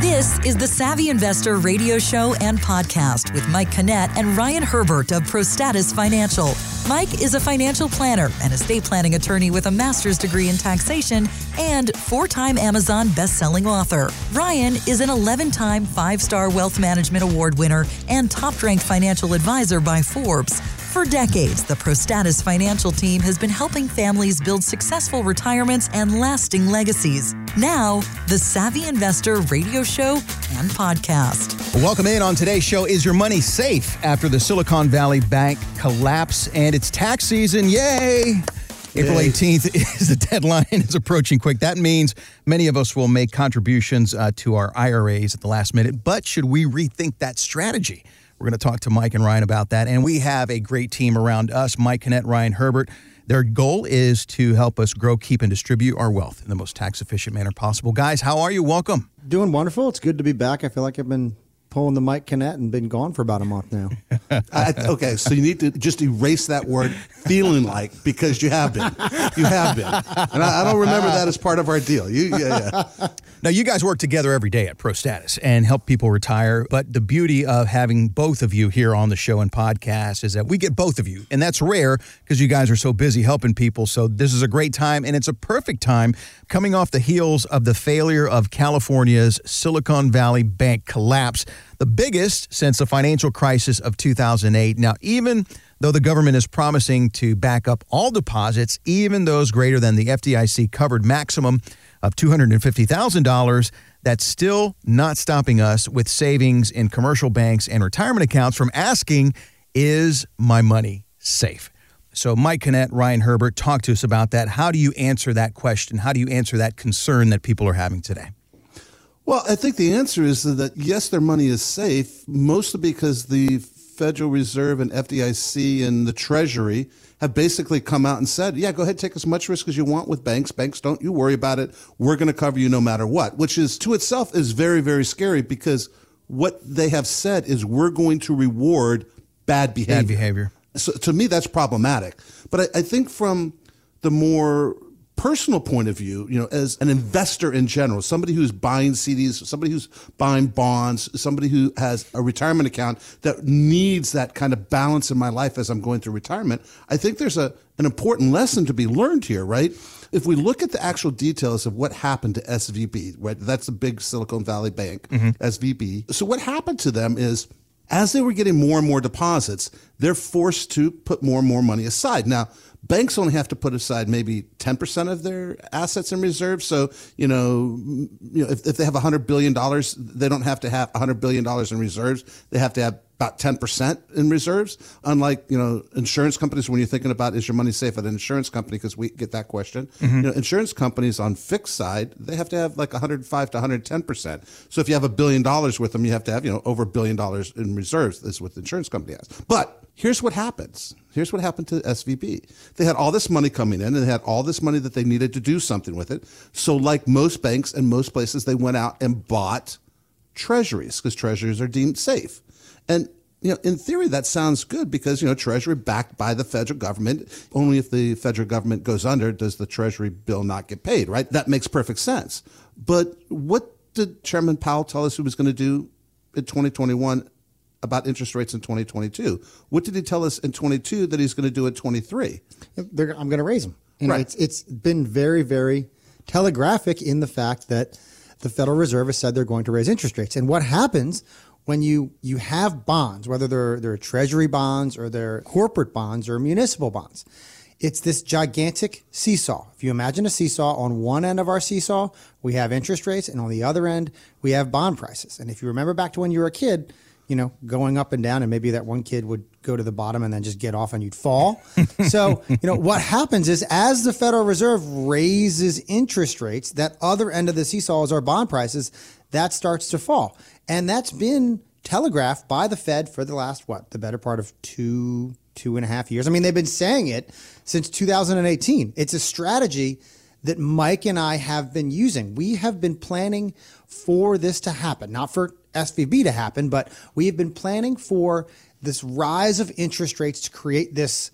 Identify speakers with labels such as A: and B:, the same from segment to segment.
A: This is the Savvy Investor radio show and podcast with Mike Canet and Ryan Herbert of ProStatus Financial. Mike is a financial planner and estate planning attorney with a master's degree in taxation and four time Amazon best-selling author. Ryan is an 11 time five star wealth management award winner and top ranked financial advisor by Forbes. For decades, the ProStatus financial team has been helping families build successful retirements and lasting legacies. Now, the Savvy Investor radio show and podcast.
B: Welcome in on today's show. Is your money safe after the Silicon Valley Bank collapse and it's tax season? Yay! April 18th is the deadline. It's approaching quick. That means many of us will make contributions uh, to our IRAs at the last minute. But should we rethink that strategy? We're going to talk to Mike and Ryan about that. And we have a great team around us Mike Canet, Ryan Herbert. Their goal is to help us grow, keep, and distribute our wealth in the most tax efficient manner possible. Guys, how are you? Welcome.
C: Doing wonderful. It's good to be back. I feel like I've been pulling the Mike Canet and been gone for about a month now.
D: I, okay, so you need to just erase that word feeling like because you have been. You have been. And I, I don't remember that as part of our deal. You, yeah, yeah.
B: Now, you guys work together every day at Pro Status and help people retire. But the beauty of having both of you here on the show and podcast is that we get both of you. And that's rare because you guys are so busy helping people. So this is a great time. And it's a perfect time coming off the heels of the failure of California's Silicon Valley Bank collapse, the biggest since the financial crisis of 2008. Now, even though the government is promising to back up all deposits, even those greater than the FDIC covered maximum of $250,000, that's still not stopping us with savings in commercial banks and retirement accounts from asking, Is my money safe? So, Mike Canet, Ryan Herbert, talk to us about that. How do you answer that question? How do you answer that concern that people are having today?
D: Well, I think the answer is that yes, their money is safe, mostly because the Federal Reserve and FDIC and the Treasury have basically come out and said, yeah, go ahead, take as much risk as you want with banks. Banks, don't you worry about it. We're going to cover you no matter what, which is to itself is very, very scary because what they have said is we're going to reward bad behavior.
B: Bad behavior.
D: So to me, that's problematic. But I, I think from the more personal point of view, you know, as an investor in general, somebody who's buying CDs, somebody who's buying bonds, somebody who has a retirement account that needs that kind of balance in my life as I'm going through retirement, I think there's a an important lesson to be learned here, right? If we look at the actual details of what happened to SVB, right? That's the big Silicon Valley bank, mm-hmm. SVB. So what happened to them is as they were getting more and more deposits, they're forced to put more and more money aside. Now, banks only have to put aside maybe 10% of their assets in reserves. So, you know, you know if, if they have $100 billion, they don't have to have $100 billion in reserves. They have to have about 10% in reserves. Unlike, you know, insurance companies, when you're thinking about is your money safe at an insurance company, because we get that question. Mm-hmm. You know, insurance companies on fixed side, they have to have like 105 to 110%. So if you have a billion dollars with them, you have to have, you know, over a billion dollars in reserves. This is what the insurance company has. But here's what happens. Here's what happened to SVB. They had all this money coming in and they had all this money that they needed to do something with it. So like most banks and most places, they went out and bought treasuries because treasuries are deemed safe. And you know, in theory, that sounds good because, you know, Treasury backed by the federal government. Only if the federal government goes under does the Treasury bill not get paid, right? That makes perfect sense. But what did Chairman Powell tell us he was going to do in 2021 about interest rates in 2022? What did he tell us in 22 that he's going to do in 23?
C: I'm going to raise them. You know, right. It's, it's been very, very telegraphic in the fact that the Federal Reserve has said they're going to raise interest rates. And what happens when you you have bonds, whether they're they're treasury bonds or they're corporate bonds or municipal bonds, it's this gigantic seesaw. If you imagine a seesaw, on one end of our seesaw, we have interest rates, and on the other end, we have bond prices. And if you remember back to when you were a kid, you know, going up and down, and maybe that one kid would go to the bottom and then just get off and you'd fall. so, you know, what happens is as the Federal Reserve raises interest rates, that other end of the seesaw is our bond prices, that starts to fall. And that's been telegraphed by the Fed for the last, what, the better part of two, two and a half years. I mean, they've been saying it since 2018. It's a strategy that Mike and I have been using. We have been planning for this to happen, not for SVB to happen, but we have been planning for this rise of interest rates to create this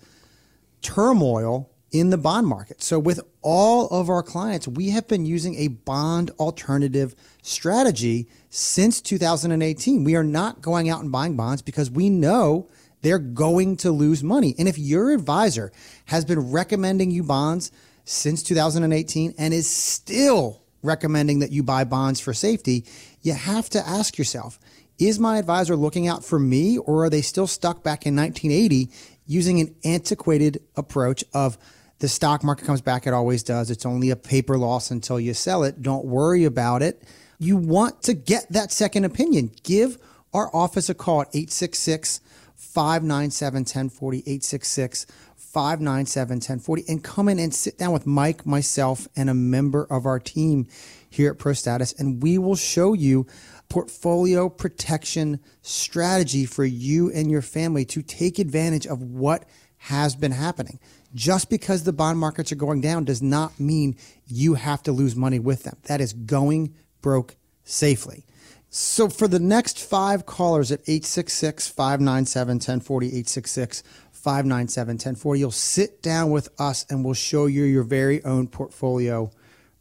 C: turmoil in the bond market. So, with all of our clients, we have been using a bond alternative strategy since 2018. We are not going out and buying bonds because we know they're going to lose money. And if your advisor has been recommending you bonds since 2018 and is still recommending that you buy bonds for safety, you have to ask yourself, is my advisor looking out for me or are they still stuck back in 1980 using an antiquated approach of the stock market comes back, it always does. It's only a paper loss until you sell it. Don't worry about it. You want to get that second opinion. Give our office a call at 866 597 1040, 866 597 1040, and come in and sit down with Mike, myself, and a member of our team here at ProStatus, and we will show you portfolio protection strategy for you and your family to take advantage of what has been happening. Just because the bond markets are going down does not mean you have to lose money with them. That is going broke safely. So for the next five callers at 866 597 1040, 866 597 1040, you'll sit down with us and we'll show you your very own portfolio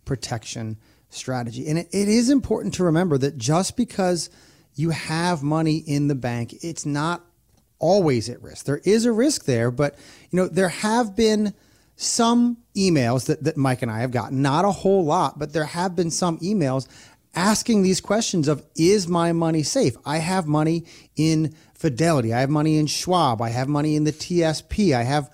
C: protection strategy. And it, it is important to remember that just because you have money in the bank, it's not always at risk. There is a risk there, but you know, there have been some emails that, that Mike and I have gotten, not a whole lot, but there have been some emails asking these questions of is my money safe? I have money in Fidelity, I have money in Schwab, I have money in the TSP, I have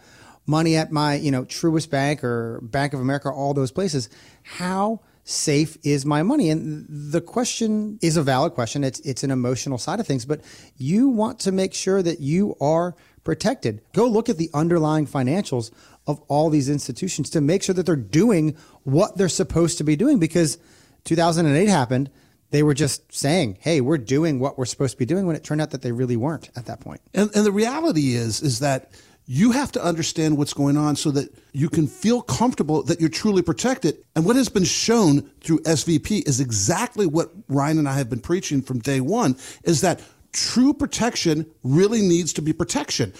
C: money at my, you know, Truist Bank or Bank of America, all those places. How safe is my money? And the question is a valid question. It's it's an emotional side of things, but you want to make sure that you are protected. Go look at the underlying financials of all these institutions to make sure that they're doing what they're supposed to be doing because 2008 happened, they were just saying, "Hey, we're doing what we're supposed to be doing," when it turned out that they really weren't at that point.
D: And, and the reality is, is that you have to understand what's going on so that you can feel comfortable that you're truly protected. And what has been shown through SVB is exactly what Ryan and I have been preaching from day one: is that true protection really needs to be protection.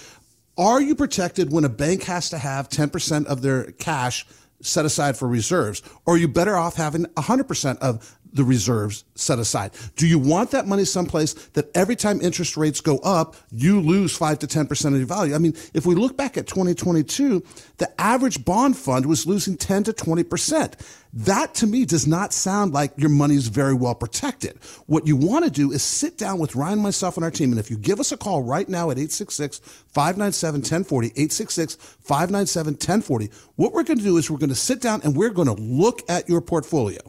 D: Are you protected when a bank has to have 10% of their cash set aside for reserves? Or are you better off having 100% of the reserves set aside? Do you want that money someplace that every time interest rates go up, you lose 5 to 10% of your value? I mean, if we look back at 2022, the average bond fund was losing 10 to 20%. That to me does not sound like your money is very well protected. What you want to do is sit down with Ryan, myself, and our team. And if you give us a call right now at 866 597 1040, 866 597 1040, what we're going to do is we're going to sit down and we're going to look at your portfolio.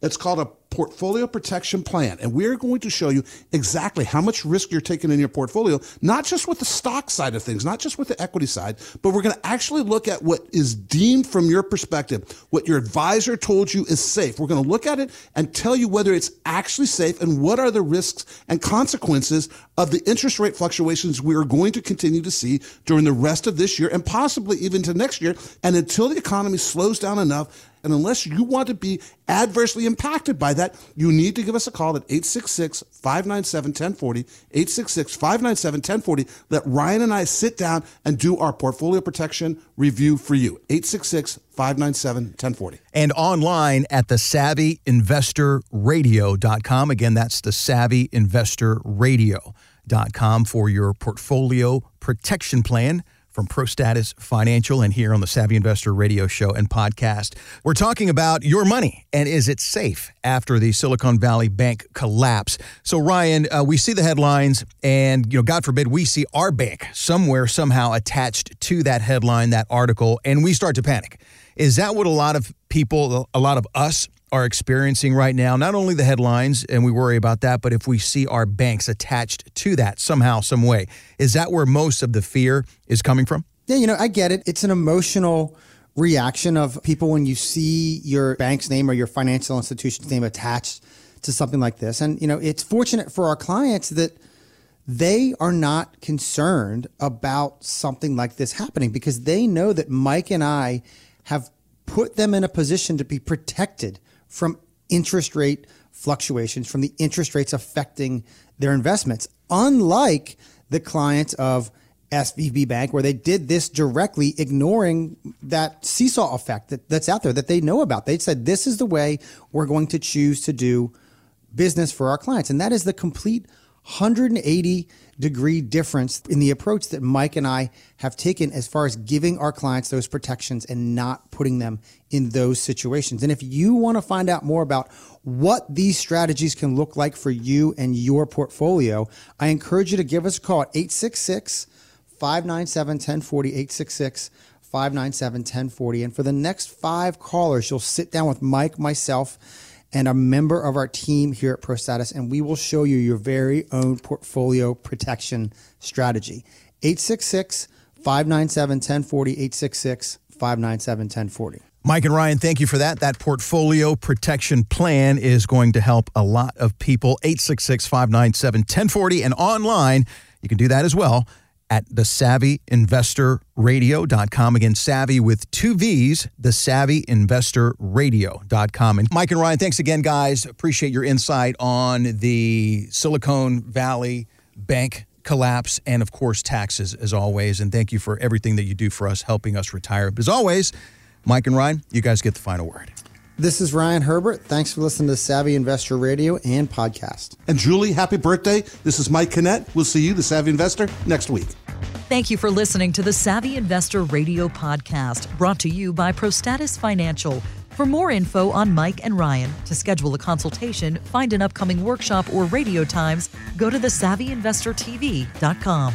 D: It's called a portfolio protection plan. And we're going to show you exactly how much risk you're taking in your portfolio, not just with the stock side of things, not just with the equity side, but we're going to actually look at what is deemed from your perspective, what your advisor told you is safe. We're going to look at it and tell you whether it's actually safe and what are the risks and consequences of the interest rate fluctuations we are going to continue to see during the rest of this year and possibly even to next year. And until the economy slows down enough and unless you want to be adversely impacted by that, you need to give us a call at 866 597 1040. 866 597 1040. Let Ryan and I sit down and do our portfolio protection review for you. 866 597 1040.
B: And online at the savvyinvestorradio.com. Again, that's the savvyinvestorradio.com for your portfolio protection plan from ProStatus Financial and here on the Savvy Investor Radio Show and podcast. We're talking about your money and is it safe after the Silicon Valley Bank collapse? So, Ryan, uh, we see the headlines, and you know, God forbid, we see our bank somewhere somehow attached to that headline, that article, and we start to panic. Is that what a lot of people, a lot of us are experiencing right now, not only the headlines, and we worry about that, but if we see our banks attached to that somehow, some way, is that where most of the fear is coming from?
C: Yeah, you know, I get it. It's an emotional reaction of people when you see your bank's name or your financial institution's name attached to something like this. And, you know, it's fortunate for our clients that they are not concerned about something like this happening because they know that Mike and I have put them in a position to be protected from interest rate fluctuations, from the interest rates affecting their investments, unlike the clients of SVB Bank, where they did this directly, ignoring that seesaw effect that, that's out there that they know about. They said, this is the way we're going to choose to do business for our clients. And that is the complete 180 degree difference in the approach that Mike and I have taken as far as giving our clients those protections and not putting them in those situations. And if you want to find out more about what these strategies can look like for you and your portfolio, I encourage you to give us a call at 866 597 1040, 866 597 1040. And for the next five callers, you'll sit down with Mike, myself, and a member of our team here at ProStatus, and we will show you your very own portfolio protection strategy. 866 597 1040, 866 597 1040.
B: Mike and Ryan, thank you for that. That portfolio protection plan is going to help a lot of people. 866 597 1040 and online. You can do that as well at the savvyinvestorradio.com. Again, savvy with two V's, the savvyinvestorradio.com. And Mike and Ryan, thanks again, guys. Appreciate your insight on the Silicon Valley Bank collapse and, of course, taxes as always. And thank you for everything that you do for us, helping us retire. But as always, Mike and Ryan, you guys get the final word.
C: This is Ryan Herbert. Thanks for listening to Savvy Investor Radio and podcast.
D: And Julie, happy birthday. This is Mike Canet. We'll see you, the Savvy Investor, next week.
A: Thank you for listening to the Savvy Investor Radio podcast, brought to you by Prostatus Financial. For more info on Mike and Ryan, to schedule a consultation, find an upcoming workshop, or radio times, go to thesavvyinvestortv.com.